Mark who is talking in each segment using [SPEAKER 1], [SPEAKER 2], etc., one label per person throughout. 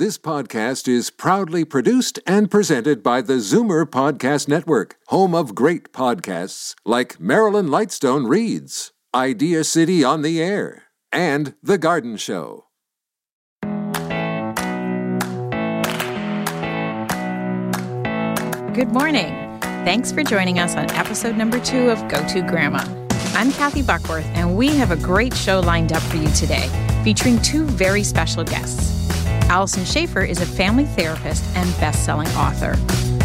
[SPEAKER 1] This podcast is proudly produced and presented by the Zoomer Podcast Network, home of great podcasts like Marilyn Lightstone Reads, Idea City on the Air, and The Garden Show.
[SPEAKER 2] Good morning. Thanks for joining us on episode number two of Go To Grandma. I'm Kathy Buckworth, and we have a great show lined up for you today, featuring two very special guests. Allison Schafer is a family therapist and best selling author.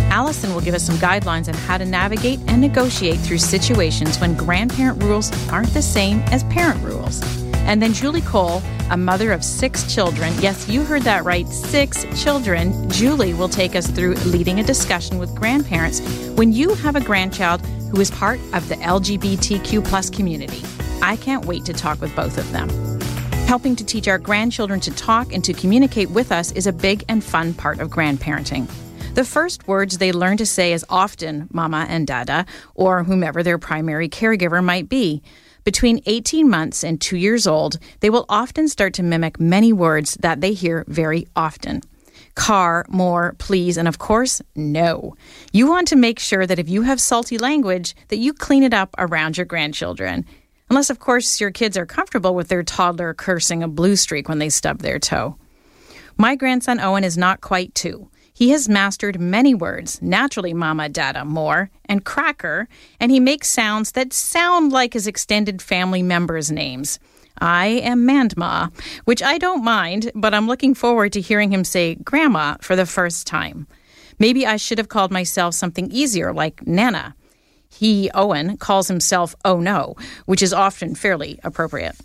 [SPEAKER 2] Allison will give us some guidelines on how to navigate and negotiate through situations when grandparent rules aren't the same as parent rules. And then Julie Cole, a mother of six children. Yes, you heard that right, six children. Julie will take us through leading a discussion with grandparents when you have a grandchild who is part of the LGBTQ plus community. I can't wait to talk with both of them. Helping to teach our grandchildren to talk and to communicate with us is a big and fun part of grandparenting. The first words they learn to say is often mama and dada, or whomever their primary caregiver might be. Between 18 months and two years old, they will often start to mimic many words that they hear very often car, more, please, and of course, no. You want to make sure that if you have salty language, that you clean it up around your grandchildren. Unless, of course, your kids are comfortable with their toddler cursing a blue streak when they stub their toe. My grandson Owen is not quite two. He has mastered many words, naturally mama, dada, more, and cracker, and he makes sounds that sound like his extended family members' names. I am Mandma, which I don't mind, but I'm looking forward to hearing him say grandma for the first time. Maybe I should have called myself something easier like Nana. He, Owen, calls himself Oh No, which is often fairly appropriate.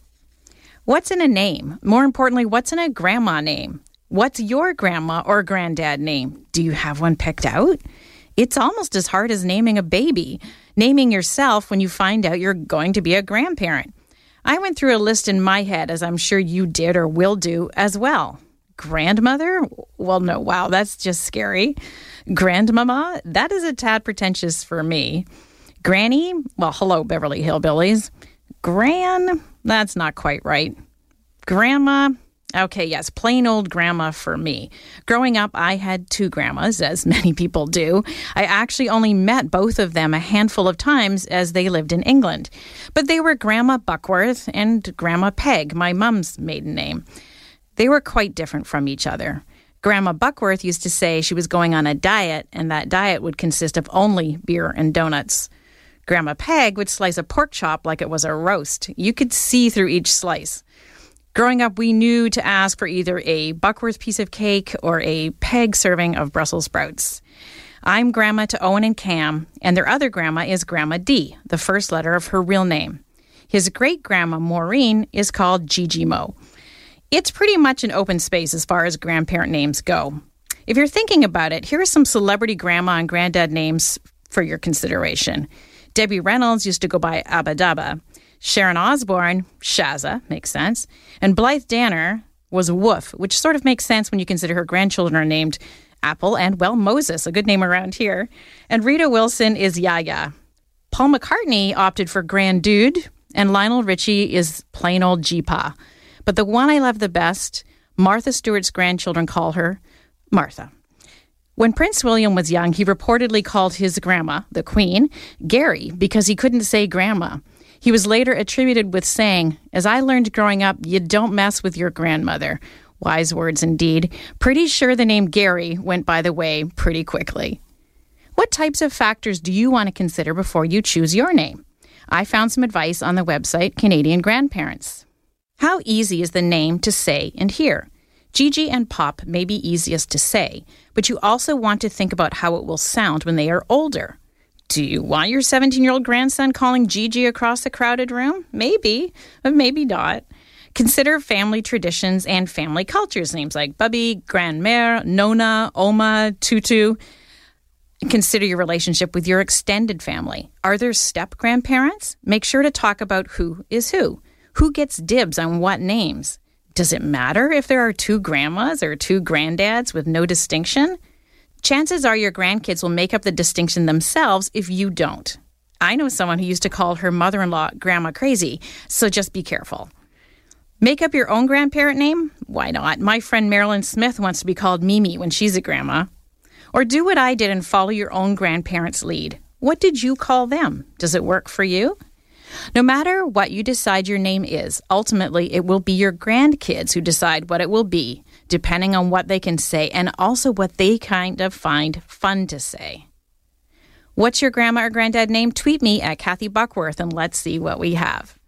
[SPEAKER 2] What's in a name? More importantly, what's in a grandma name? What's your grandma or granddad name? Do you have one picked out? It's almost as hard as naming a baby, naming yourself when you find out you're going to be a grandparent. I went through a list in my head, as I'm sure you did or will do as well. Grandmother? Well, no, wow, that's just scary. Grandmama? That is a tad pretentious for me. Granny? Well, hello, Beverly Hillbillies. Gran? That's not quite right. Grandma? Okay, yes, plain old grandma for me. Growing up, I had two grandmas, as many people do. I actually only met both of them a handful of times as they lived in England. But they were Grandma Buckworth and Grandma Peg, my mum's maiden name. They were quite different from each other. Grandma Buckworth used to say she was going on a diet, and that diet would consist of only beer and donuts. Grandma Peg would slice a pork chop like it was a roast. You could see through each slice. Growing up, we knew to ask for either a Buckworth piece of cake or a peg serving of Brussels sprouts. I'm grandma to Owen and Cam, and their other grandma is Grandma D, the first letter of her real name. His great grandma, Maureen, is called Gigi Mo. It's pretty much an open space as far as grandparent names go. If you're thinking about it, here are some celebrity grandma and granddad names for your consideration. Debbie Reynolds used to go by Abba Abadaba. Sharon Osbourne, Shaza, makes sense. And Blythe Danner was Woof, which sort of makes sense when you consider her grandchildren are named Apple and, well, Moses, a good name around here. And Rita Wilson is Yaya. Paul McCartney opted for Grand Dude, and Lionel Richie is plain old Jeepa. But the one I love the best, Martha Stewart's grandchildren call her Martha. When Prince William was young, he reportedly called his grandma, the Queen, Gary, because he couldn't say grandma. He was later attributed with saying, As I learned growing up, you don't mess with your grandmother. Wise words indeed. Pretty sure the name Gary went by the way pretty quickly. What types of factors do you want to consider before you choose your name? I found some advice on the website Canadian Grandparents. How easy is the name to say and hear? Gigi and Pop may be easiest to say, but you also want to think about how it will sound when they are older. Do you want your 17 year old grandson calling Gigi across a crowded room? Maybe, but maybe not. Consider family traditions and family cultures, names like Bubby, Grandmère, Nona, Oma, Tutu. Consider your relationship with your extended family. Are there step grandparents? Make sure to talk about who is who. Who gets dibs on what names? Does it matter if there are two grandmas or two granddads with no distinction? chances are your grandkids will make up the distinction themselves if you don't. I know someone who used to call her mother in law Grandma Crazy, so just be careful. Make up your own grandparent name? Why not? My friend Marilyn Smith wants to be called Mimi when she's a grandma. Or do what I did and follow your own grandparents' lead. What did you call them? Does it work for you? No matter what you decide your name is, ultimately it will be your grandkids who decide what it will be, depending on what they can say and also what they kind of find fun to say. What's your grandma or granddad name? Tweet me at Kathy Buckworth and let's see what we have.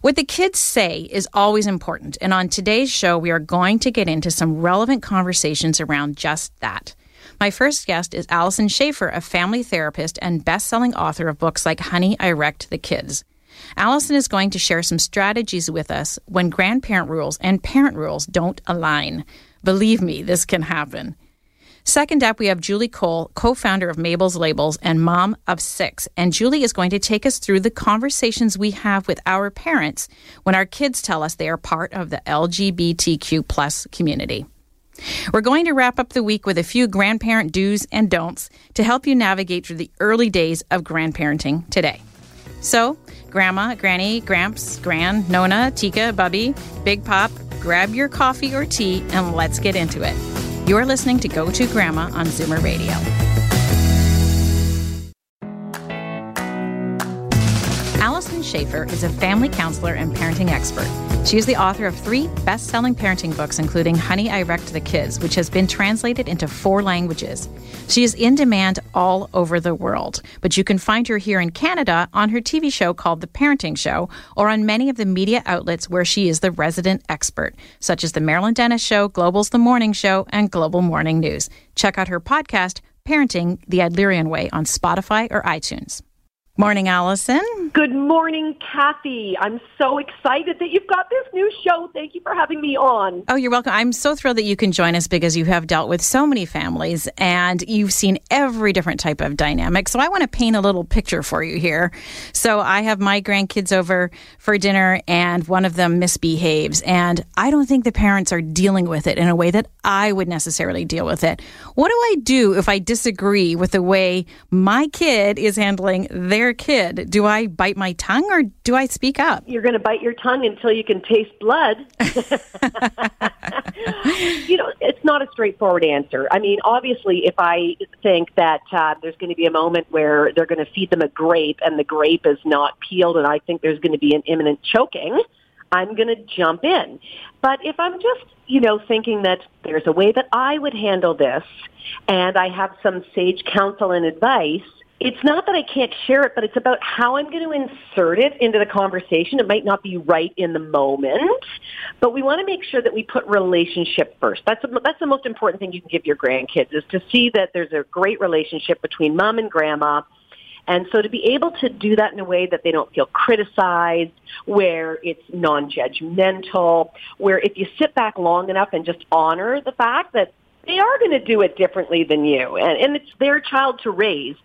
[SPEAKER 2] What the kids say is always important, and on today's show, we are going to get into some relevant conversations around just that. My first guest is Allison Schafer, a family therapist and best selling author of books like Honey, I Wrecked the Kids. Allison is going to share some strategies with us when grandparent rules and parent rules don't align. Believe me, this can happen. Second up, we have Julie Cole, co founder of Mabel's Labels and mom of six. And Julie is going to take us through the conversations we have with our parents when our kids tell us they are part of the LGBTQ plus community. We're going to wrap up the week with a few grandparent do's and don'ts to help you navigate through the early days of grandparenting today. So, Grandma, Granny, Gramps, Gran, Nona, Tika, Bubby, Big Pop, grab your coffee or tea and let's get into it. You're listening to Go To Grandma on Zoomer Radio. Schafer is a family counselor and parenting expert. She is the author of three best selling parenting books, including Honey, I Wrecked the Kids, which has been translated into four languages. She is in demand all over the world, but you can find her here in Canada on her TV show called The Parenting Show or on many of the media outlets where she is the resident expert, such as The Marilyn Denis Show, Global's The Morning Show, and Global Morning News. Check out her podcast, Parenting the Adlerian Way, on Spotify or iTunes. Morning, Allison.
[SPEAKER 3] Good morning, Kathy. I'm so excited that you've got this new show. Thank you for having me on.
[SPEAKER 2] Oh, you're welcome. I'm so thrilled that you can join us because you have dealt with so many families and you've seen every different type of dynamic. So I want to paint a little picture for you here. So I have my grandkids over for dinner and one of them misbehaves. And I don't think the parents are dealing with it in a way that I would necessarily deal with it. What do I do if I disagree with the way my kid is handling their their kid, do I bite my tongue or do I speak up?
[SPEAKER 3] You're going to bite your tongue until you can taste blood. you know, it's not a straightforward answer. I mean, obviously, if I think that uh, there's going to be a moment where they're going to feed them a grape and the grape is not peeled and I think there's going to be an imminent choking, I'm going to jump in. But if I'm just, you know, thinking that there's a way that I would handle this and I have some sage counsel and advice, it's not that I can't share it, but it's about how I'm going to insert it into the conversation. It might not be right in the moment, but we want to make sure that we put relationship first. That's a, that's the most important thing you can give your grandkids is to see that there's a great relationship between mom and grandma. And so to be able to do that in a way that they don't feel criticized, where it's non-judgmental, where if you sit back long enough and just honor the fact that they are going to do it differently than you, and, and it's their child to raise.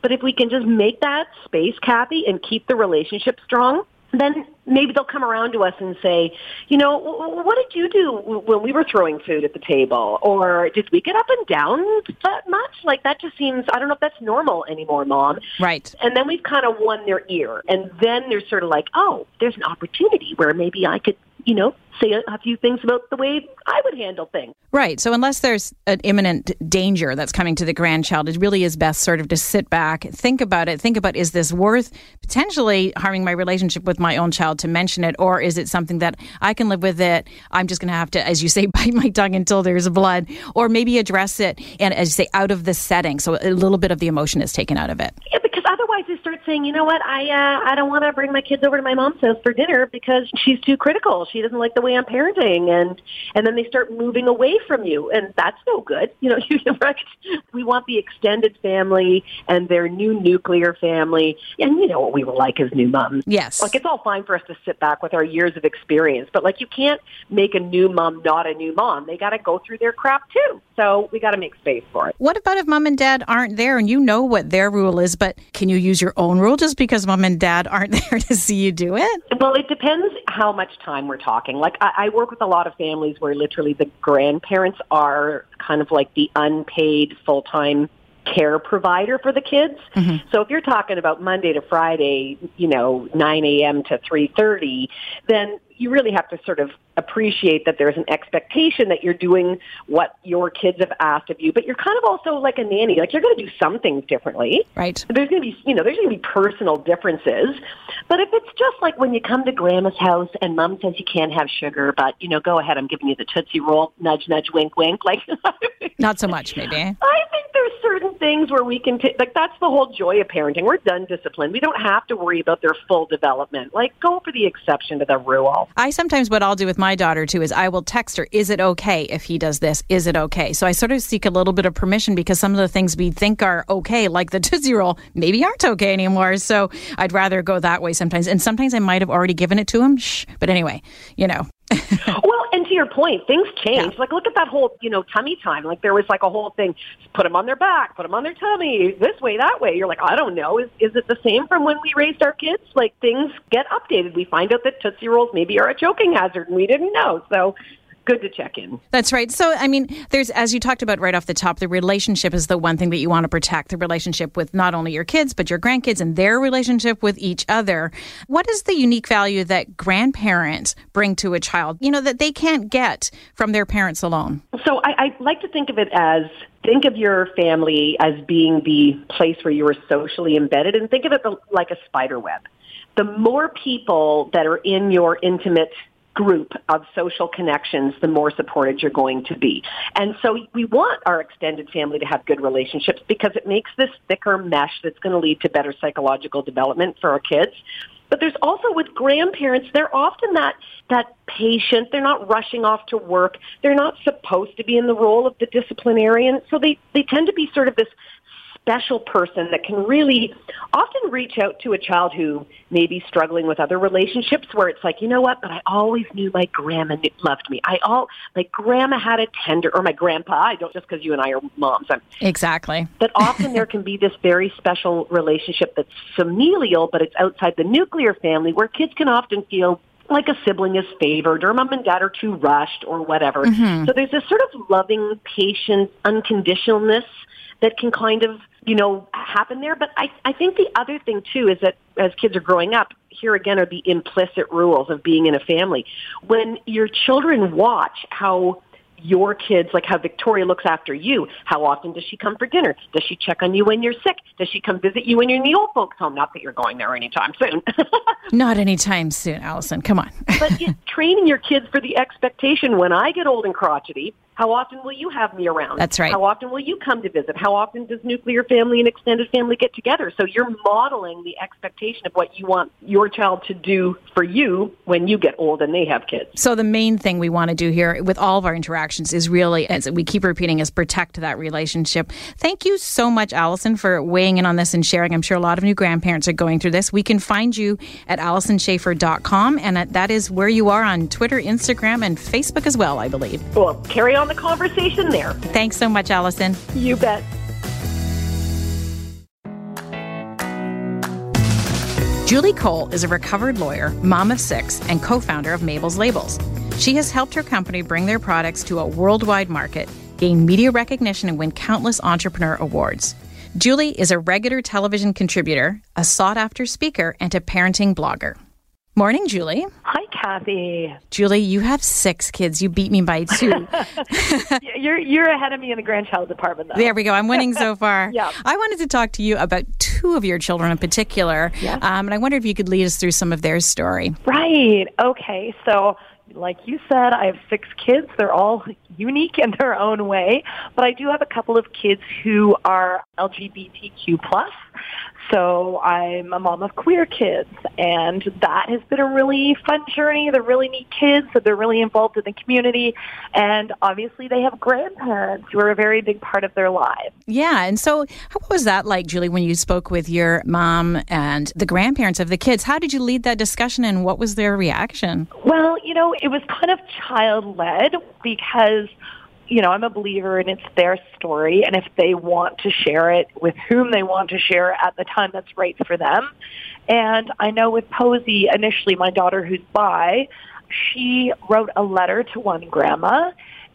[SPEAKER 3] But if we can just make that space, Kathy, and keep the relationship strong, then maybe they'll come around to us and say, you know, what did you do when we were throwing food at the table? Or did we get up and down that much? Like that just seems, I don't know if that's normal anymore, mom.
[SPEAKER 2] Right.
[SPEAKER 3] And then we've kind of won their ear. And then they're sort of like, oh, there's an opportunity where maybe I could you know, say a, few things about the way I would handle things.
[SPEAKER 2] Right. So unless there's an imminent danger that's coming to the grandchild, it really is best sort of to sit back, think about it, think about is this worth potentially harming my relationship with my own child to mention it, or is it something that I can live with it? I'm just going to have to, as you say, bite my tongue until there's blood, or maybe address it and, as you say, out of the setting, so a little bit of the emotion is taken out of it.
[SPEAKER 3] Yeah, otherwise they start saying, you know what, I uh, I don't want to bring my kids over to my mom's house for dinner because she's too critical she doesn't like the way I'm parenting and and then they start moving away from you and that's no good. You know, you we want the extended family and their new nuclear family and you know what we were like as new moms.
[SPEAKER 2] Yes.
[SPEAKER 3] Like it's all fine for us to sit back with our years of experience, but like you can't make a new mom not a new mom. They got to go through their crap too. So we got to make space for it.
[SPEAKER 2] What about if mom and dad aren't there and you know what their rule is, but can you use your own rule just because mom and dad aren't there to see you do it?
[SPEAKER 3] Well, it depends how much time we're talking. Like I, I work with a lot of families where literally the grandparents are kind of like the unpaid full-time care provider for the kids. Mm-hmm. So if you're talking about Monday to Friday, you know, 9 a.m. to 3.30, then you really have to sort of appreciate that there's an expectation that you're doing what your kids have asked of you, but you're kind of also like a nanny. Like you're going to do some things differently.
[SPEAKER 2] Right.
[SPEAKER 3] There's going to be, you know, there's going to be personal differences. But if it's just like when you come to grandma's house and mom says you can't have sugar, but, you know, go ahead, I'm giving you the Tootsie Roll, nudge, nudge, wink, wink. Like,
[SPEAKER 2] not so much, maybe. I
[SPEAKER 3] think there's certain things where we can, t- like, that's the whole joy of parenting. We're done discipline. We don't have to worry about their full development. Like, go for the exception to the rule.
[SPEAKER 2] I sometimes, what I'll do with my daughter too is I will text her, is it okay if he does this? Is it okay? So I sort of seek a little bit of permission because some of the things we think are okay, like the Tootsie Roll, maybe aren't okay anymore. So I'd rather go that way sometimes. And sometimes I might have already given it to him. Shh. But anyway, you know,
[SPEAKER 3] well, and to your point, things change. Yeah. Like, look at that whole, you know, tummy time. Like, there was like a whole thing: put them on their back, put them on their tummy, this way, that way. You're like, I don't know. Is is it the same from when we raised our kids? Like, things get updated. We find out that Tootsie Rolls maybe are a choking hazard, and we didn't know. So, good to check in.
[SPEAKER 2] That's right. So, I mean, there's, as you talked about right off the top, the relationship is the one thing that you want to protect the relationship with not only your kids, but your grandkids and their relationship with each other. What is the unique value that grandparents bring to a child, you know, that they can't get from their parents alone?
[SPEAKER 3] So, I, I like to think of it as think of your family as being the place where you are socially embedded and think of it like a spider web. The more people that are in your intimate group of social connections, the more supported you're going to be. And so we want our extended family to have good relationships because it makes this thicker mesh that's going to lead to better psychological development for our kids. But there's also with grandparents, they're often that, that patient. They're not rushing off to work. They're not supposed to be in the role of the disciplinarian. So they, they tend to be sort of this special person that can really often reach out to a child who may be struggling with other relationships where it's like, you know what, but I always knew my grandma loved me. I all, my grandma had a tender, or my grandpa, I don't just because you and I are moms. I'm,
[SPEAKER 2] exactly.
[SPEAKER 3] But often there can be this very special relationship that's familial, but it's outside the nuclear family where kids can often feel like a sibling is favored or mom and dad are too rushed or whatever. Mm-hmm. So there's this sort of loving, patient, unconditionalness that can kind of you know, happen there. But I, I think the other thing too is that as kids are growing up, here again are the implicit rules of being in a family. When your children watch how your kids, like how Victoria looks after you. How often does she come for dinner? Does she check on you when you're sick? Does she come visit you in the old folks' home? Not that you're going there anytime soon.
[SPEAKER 2] Not anytime soon, Allison. Come on.
[SPEAKER 3] but you, training your kids for the expectation when I get old and crotchety, how often will you have me around?
[SPEAKER 2] That's right.
[SPEAKER 3] How often will you come to visit? How often does nuclear family and extended family get together? So you're modeling the expectation of what you want your child to do for you when you get old and they have kids.
[SPEAKER 2] So the main thing we want to do here with all of our interactions is really, as we keep repeating, is protect that relationship. Thank you so much, Allison, for weighing in on this and sharing. I'm sure a lot of new grandparents are going through this. We can find you at AllisonSchafer.com, and that is where you are on Twitter, Instagram, and Facebook as well, I believe.
[SPEAKER 3] Well, carry on on the conversation there.
[SPEAKER 2] Thanks so much, Allison.
[SPEAKER 3] You bet.
[SPEAKER 2] Julie Cole is a recovered lawyer, mom of six, and co founder of Mabel's Labels. She has helped her company bring their products to a worldwide market, gain media recognition, and win countless entrepreneur awards. Julie is a regular television contributor, a sought after speaker, and a parenting blogger. Morning, Julie.
[SPEAKER 4] Hi, Kathy.
[SPEAKER 2] Julie, you have six kids. You beat me by two.
[SPEAKER 4] you're you're ahead of me in the grandchild department, though.
[SPEAKER 2] There we go. I'm winning so far.
[SPEAKER 4] yeah.
[SPEAKER 2] I wanted to talk to you about two of your children in particular, um, and I wonder if you could lead us through some of their story.
[SPEAKER 4] Right. Okay. So like you said, I have six kids. They're all unique in their own way, but I do have a couple of kids who are LGBTQ plus. So I'm a mom of queer kids, and that has been a really fun journey. They're really neat kids, so they're really involved in the community, and obviously they have grandparents who are a very big part of their lives.
[SPEAKER 2] Yeah, and so what was that like, Julie, when you spoke with your mom and the grandparents of the kids? How did you lead that discussion, and what was their reaction?
[SPEAKER 4] Well, you know, it was kind of child led because you know, I'm a believer and it's their story. And if they want to share it with whom they want to share at the time that's right for them. And I know with Posey, initially my daughter who's bi, she wrote a letter to one grandma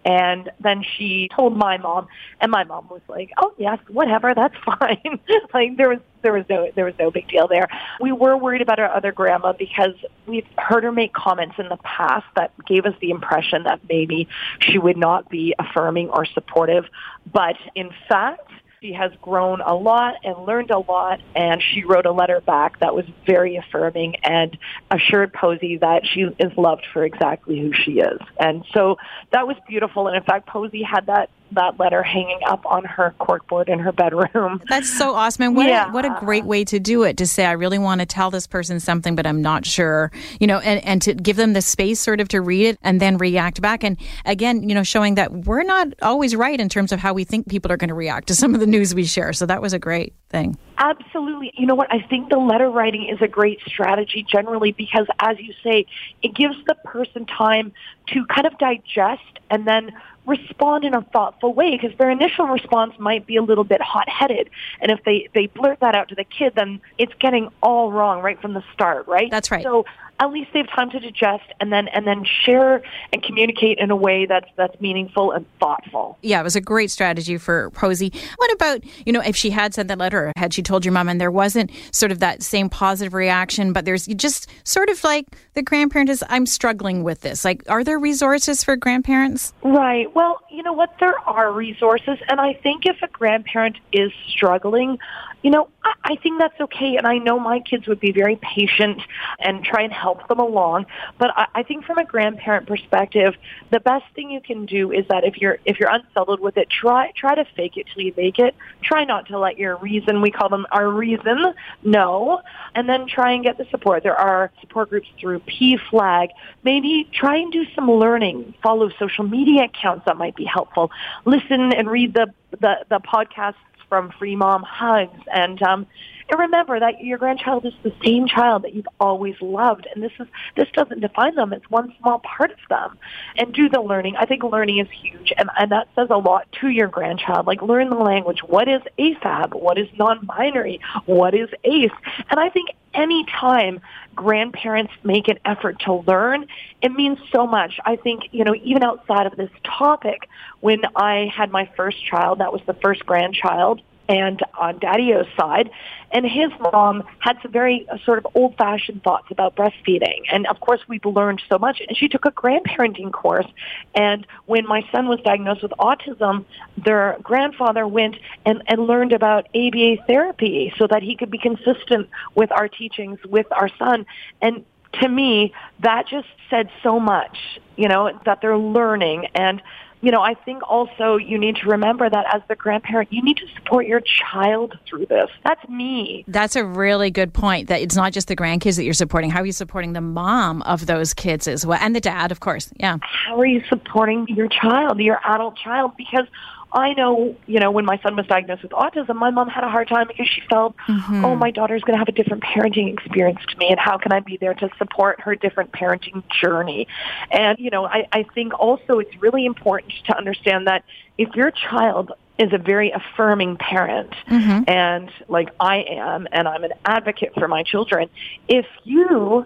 [SPEAKER 4] And then she told my mom, and my mom was like, "Oh yes, whatever, that's fine." like there was there was no there was no big deal there. We were worried about our other grandma because we've heard her make comments in the past that gave us the impression that maybe she would not be affirming or supportive, but in fact she has grown a lot and learned a lot, and she wrote a letter back that was very affirming and assured Posey that she is loved for exactly who she is. And so that was beautiful. And in fact, Posey had that that letter hanging up on her corkboard in her bedroom.
[SPEAKER 2] That's so awesome. And what, yeah. a, what a great way to do it to say, I really want to tell this person something, but I'm not sure, you know, and, and to give them the space sort of to read it and then react back. And again, you know, showing that we're not always right in terms of how we think people are going to react to some of the news we share. So that was a great thing.
[SPEAKER 4] Absolutely. You know what? I think the letter writing is a great strategy generally because, as you say, it gives the person time to kind of digest and then respond in a thoughtful way because their initial response might be a little bit hot-headed. And if they they blurt that out to the kid then it's getting all wrong right from the start right?
[SPEAKER 2] That's right.
[SPEAKER 4] So at least they have time to digest and then and then share and communicate in a way that's that's meaningful and thoughtful.
[SPEAKER 2] Yeah, it was a great strategy for Posey. What about you know if she had sent that letter, had she told your mom, and there wasn't sort of that same positive reaction, but there's just sort of like the grandparent is, I'm struggling with this. Like, are there resources for grandparents?
[SPEAKER 4] Right. Well, you know what, there are resources, and I think if a grandparent is struggling, you know, I, I think that's okay. And I know my kids would be very patient and try and help them along. But I, I think from a grandparent perspective, the best thing you can do is that if you're if you're unsettled with it, try try to fake it till you make it. Try not to let your reason, we call them our reason, know, and then try and get the support. There are support groups through PFLAG. Maybe try and do some learning. Follow social media accounts that might be helpful. Listen and read the the, the podcast from Free Mom Hugs. And um, and remember that your grandchild is the same child that you've always loved, and this is this doesn't define them. It's one small part of them. And do the learning. I think learning is huge, and, and that says a lot to your grandchild. Like learn the language. What is AFAB? What is non-binary? What is ACE? And I think any time grandparents make an effort to learn, it means so much. I think, you know, even outside of this topic, when I had my first child, that was the first grandchild, and on Daddy-O's side, and his mom had some very uh, sort of old-fashioned thoughts about breastfeeding. And of course, we've learned so much. And she took a grandparenting course. And when my son was diagnosed with autism, their grandfather went and, and learned about ABA therapy so that he could be consistent with our teachings with our son. And to me, that just said so much, you know, that they're learning and you know, I think also you need to remember that as the grandparent, you need to support your child through this. That's me.
[SPEAKER 2] That's a really good point. That it's not just the grandkids that you're supporting. How are you supporting the mom of those kids as well, and the dad, of course? Yeah.
[SPEAKER 4] How are you supporting your child, your adult child? Because I know, you know, when my son was diagnosed with autism, my mom had a hard time because she felt, mm-hmm. oh, my daughter's going to have a different parenting experience to me, and how can I be there to support her different parenting journey? And, you know, I, I think also it's really important to understand that if your child is a very affirming parent mm-hmm. and like I am and I'm an advocate for my children, if you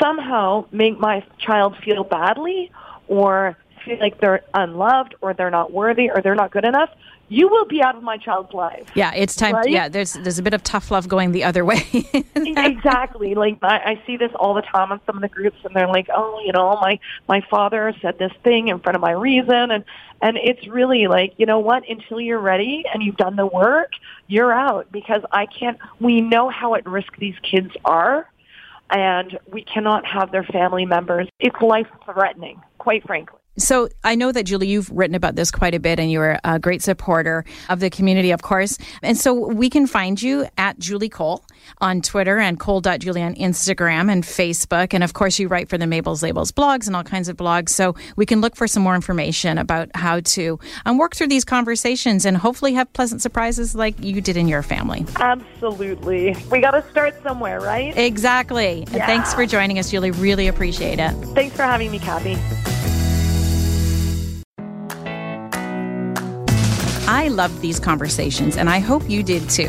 [SPEAKER 4] somehow make my child feel badly or feel like they're unloved or they're not worthy or they're not good enough, you will be out of my child's life.
[SPEAKER 2] Yeah, it's time. Right? To, yeah, there's there's a bit of tough love going the other way.
[SPEAKER 4] exactly. Like I, I see this all the time on some of the groups, and they're like, "Oh, you know, my my father said this thing in front of my reason," and and it's really like, you know what? Until you're ready and you've done the work, you're out because I can't. We know how at risk these kids are and we cannot have their family members. It's life threatening, quite frankly.
[SPEAKER 2] So I know that Julie, you've written about this quite a bit, and you're a great supporter of the community, of course. And so we can find you at Julie Cole on Twitter and Cole.Julie on Instagram and Facebook. And of course, you write for the Mabel's Labels blogs and all kinds of blogs. So we can look for some more information about how to um, work through these conversations and hopefully have pleasant surprises like you did in your family.
[SPEAKER 4] Absolutely. We got to start somewhere, right?
[SPEAKER 2] Exactly. Yeah. And thanks for joining us, Julie. Really appreciate it.
[SPEAKER 4] Thanks for having me, Kathy.
[SPEAKER 2] I loved these conversations, and I hope you did too.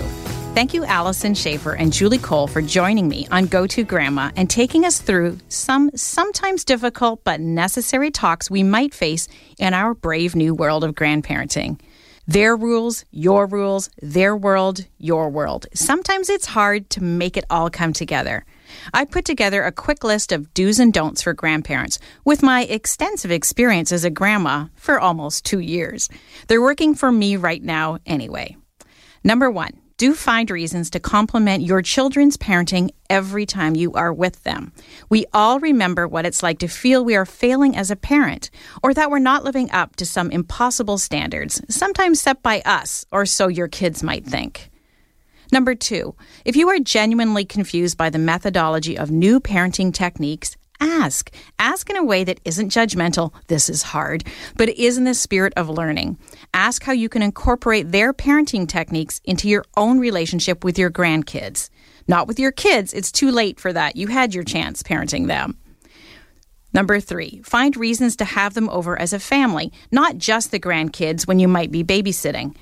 [SPEAKER 2] Thank you, Allison Schafer and Julie Cole, for joining me on Go To Grandma and taking us through some sometimes difficult but necessary talks we might face in our brave new world of grandparenting. Their rules, your rules, their world, your world. Sometimes it's hard to make it all come together. I put together a quick list of do's and don'ts for grandparents with my extensive experience as a grandma for almost two years. They're working for me right now anyway. Number one, do find reasons to compliment your children's parenting every time you are with them. We all remember what it's like to feel we are failing as a parent or that we're not living up to some impossible standards, sometimes set by us, or so your kids might think. Number two, if you are genuinely confused by the methodology of new parenting techniques, ask. Ask in a way that isn't judgmental, this is hard, but is in the spirit of learning. Ask how you can incorporate their parenting techniques into your own relationship with your grandkids. Not with your kids, it's too late for that. You had your chance parenting them. Number three, find reasons to have them over as a family, not just the grandkids when you might be babysitting.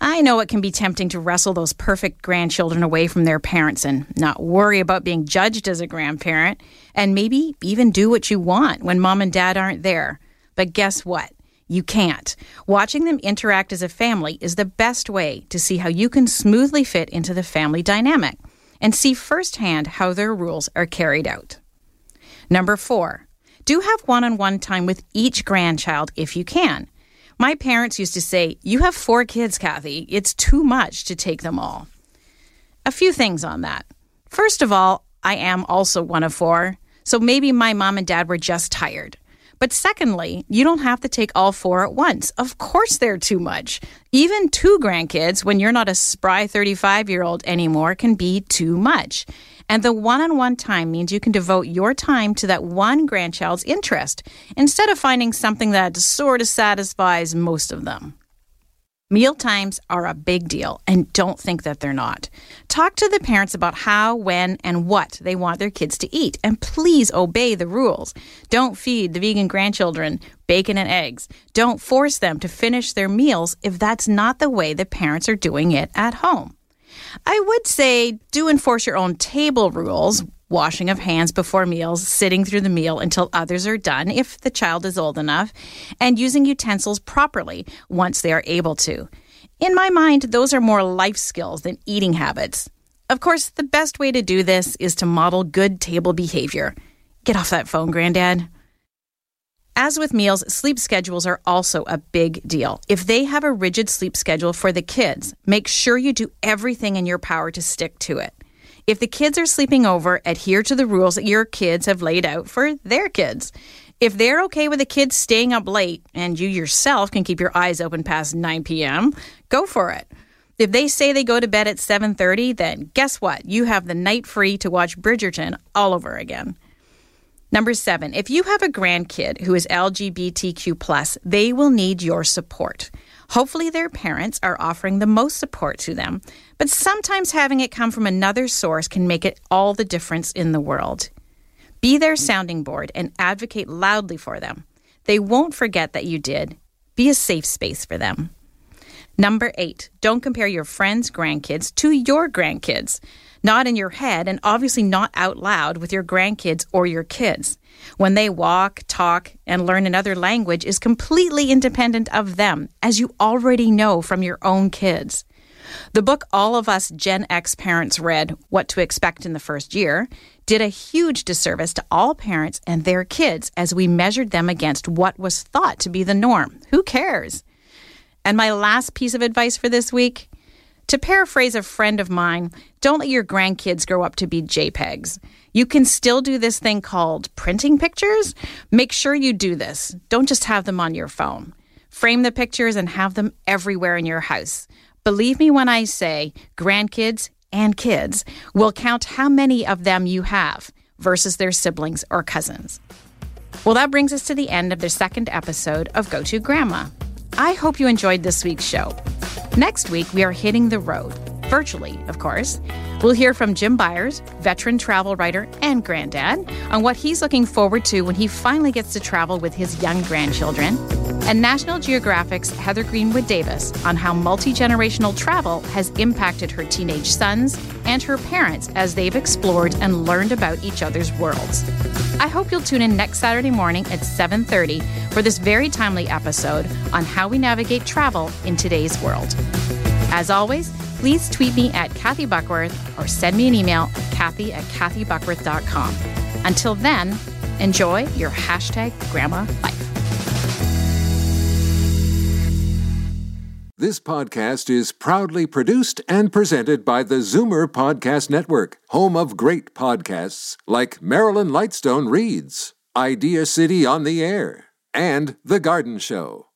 [SPEAKER 2] I know it can be tempting to wrestle those perfect grandchildren away from their parents and not worry about being judged as a grandparent, and maybe even do what you want when mom and dad aren't there. But guess what? You can't. Watching them interact as a family is the best way to see how you can smoothly fit into the family dynamic and see firsthand how their rules are carried out. Number four, do have one on one time with each grandchild if you can. My parents used to say, You have four kids, Kathy. It's too much to take them all. A few things on that. First of all, I am also one of four, so maybe my mom and dad were just tired. But secondly, you don't have to take all four at once. Of course, they're too much. Even two grandkids, when you're not a spry 35 year old anymore, can be too much. And the one on one time means you can devote your time to that one grandchild's interest instead of finding something that sort of satisfies most of them. Meal times are a big deal, and don't think that they're not. Talk to the parents about how, when, and what they want their kids to eat, and please obey the rules. Don't feed the vegan grandchildren bacon and eggs. Don't force them to finish their meals if that's not the way the parents are doing it at home. I would say do enforce your own table rules washing of hands before meals, sitting through the meal until others are done if the child is old enough, and using utensils properly once they are able to. In my mind, those are more life skills than eating habits. Of course, the best way to do this is to model good table behavior. Get off that phone, Granddad. As with meals, sleep schedules are also a big deal. If they have a rigid sleep schedule for the kids, make sure you do everything in your power to stick to it. If the kids are sleeping over, adhere to the rules that your kids have laid out for their kids. If they're okay with the kids staying up late and you yourself can keep your eyes open past 9 p.m., go for it. If they say they go to bed at 7:30, then guess what? You have the night free to watch Bridgerton all over again. Number seven, if you have a grandkid who is LGBTQ, they will need your support. Hopefully, their parents are offering the most support to them, but sometimes having it come from another source can make it all the difference in the world. Be their sounding board and advocate loudly for them. They won't forget that you did. Be a safe space for them. Number eight, don't compare your friends' grandkids to your grandkids not in your head, and obviously not out loud with your grandkids or your kids. When they walk, talk, and learn another language is completely independent of them, as you already know from your own kids. The book all of us Gen X parents read, What to Expect in the First Year, did a huge disservice to all parents and their kids as we measured them against what was thought to be the norm. Who cares? And my last piece of advice for this week to paraphrase a friend of mine, don't let your grandkids grow up to be JPEGs. You can still do this thing called printing pictures. Make sure you do this. Don't just have them on your phone. Frame the pictures and have them everywhere in your house. Believe me when I say grandkids and kids will count how many of them you have versus their siblings or cousins. Well, that brings us to the end of the second episode of Go To Grandma. I hope you enjoyed this week's show. Next week, we are hitting the road, virtually, of course. We'll hear from Jim Byers, veteran travel writer and granddad, on what he's looking forward to when he finally gets to travel with his young grandchildren. and National Geographic's Heather Greenwood Davis on how multi generational travel has impacted her teenage sons and her parents as they've explored and learned about each other's worlds. I hope you'll tune in next Saturday morning at 7:30 for this very timely episode on how we navigate travel in today's world. As always, please tweet me at Kathy Buckworth or send me an email at kathy at kathybuckworth.com. Until then, enjoy your hashtag grandma life.
[SPEAKER 1] This podcast is proudly produced and presented by the Zoomer Podcast Network, home of great podcasts like Marilyn Lightstone Reads, Idea City on the Air, and The Garden Show.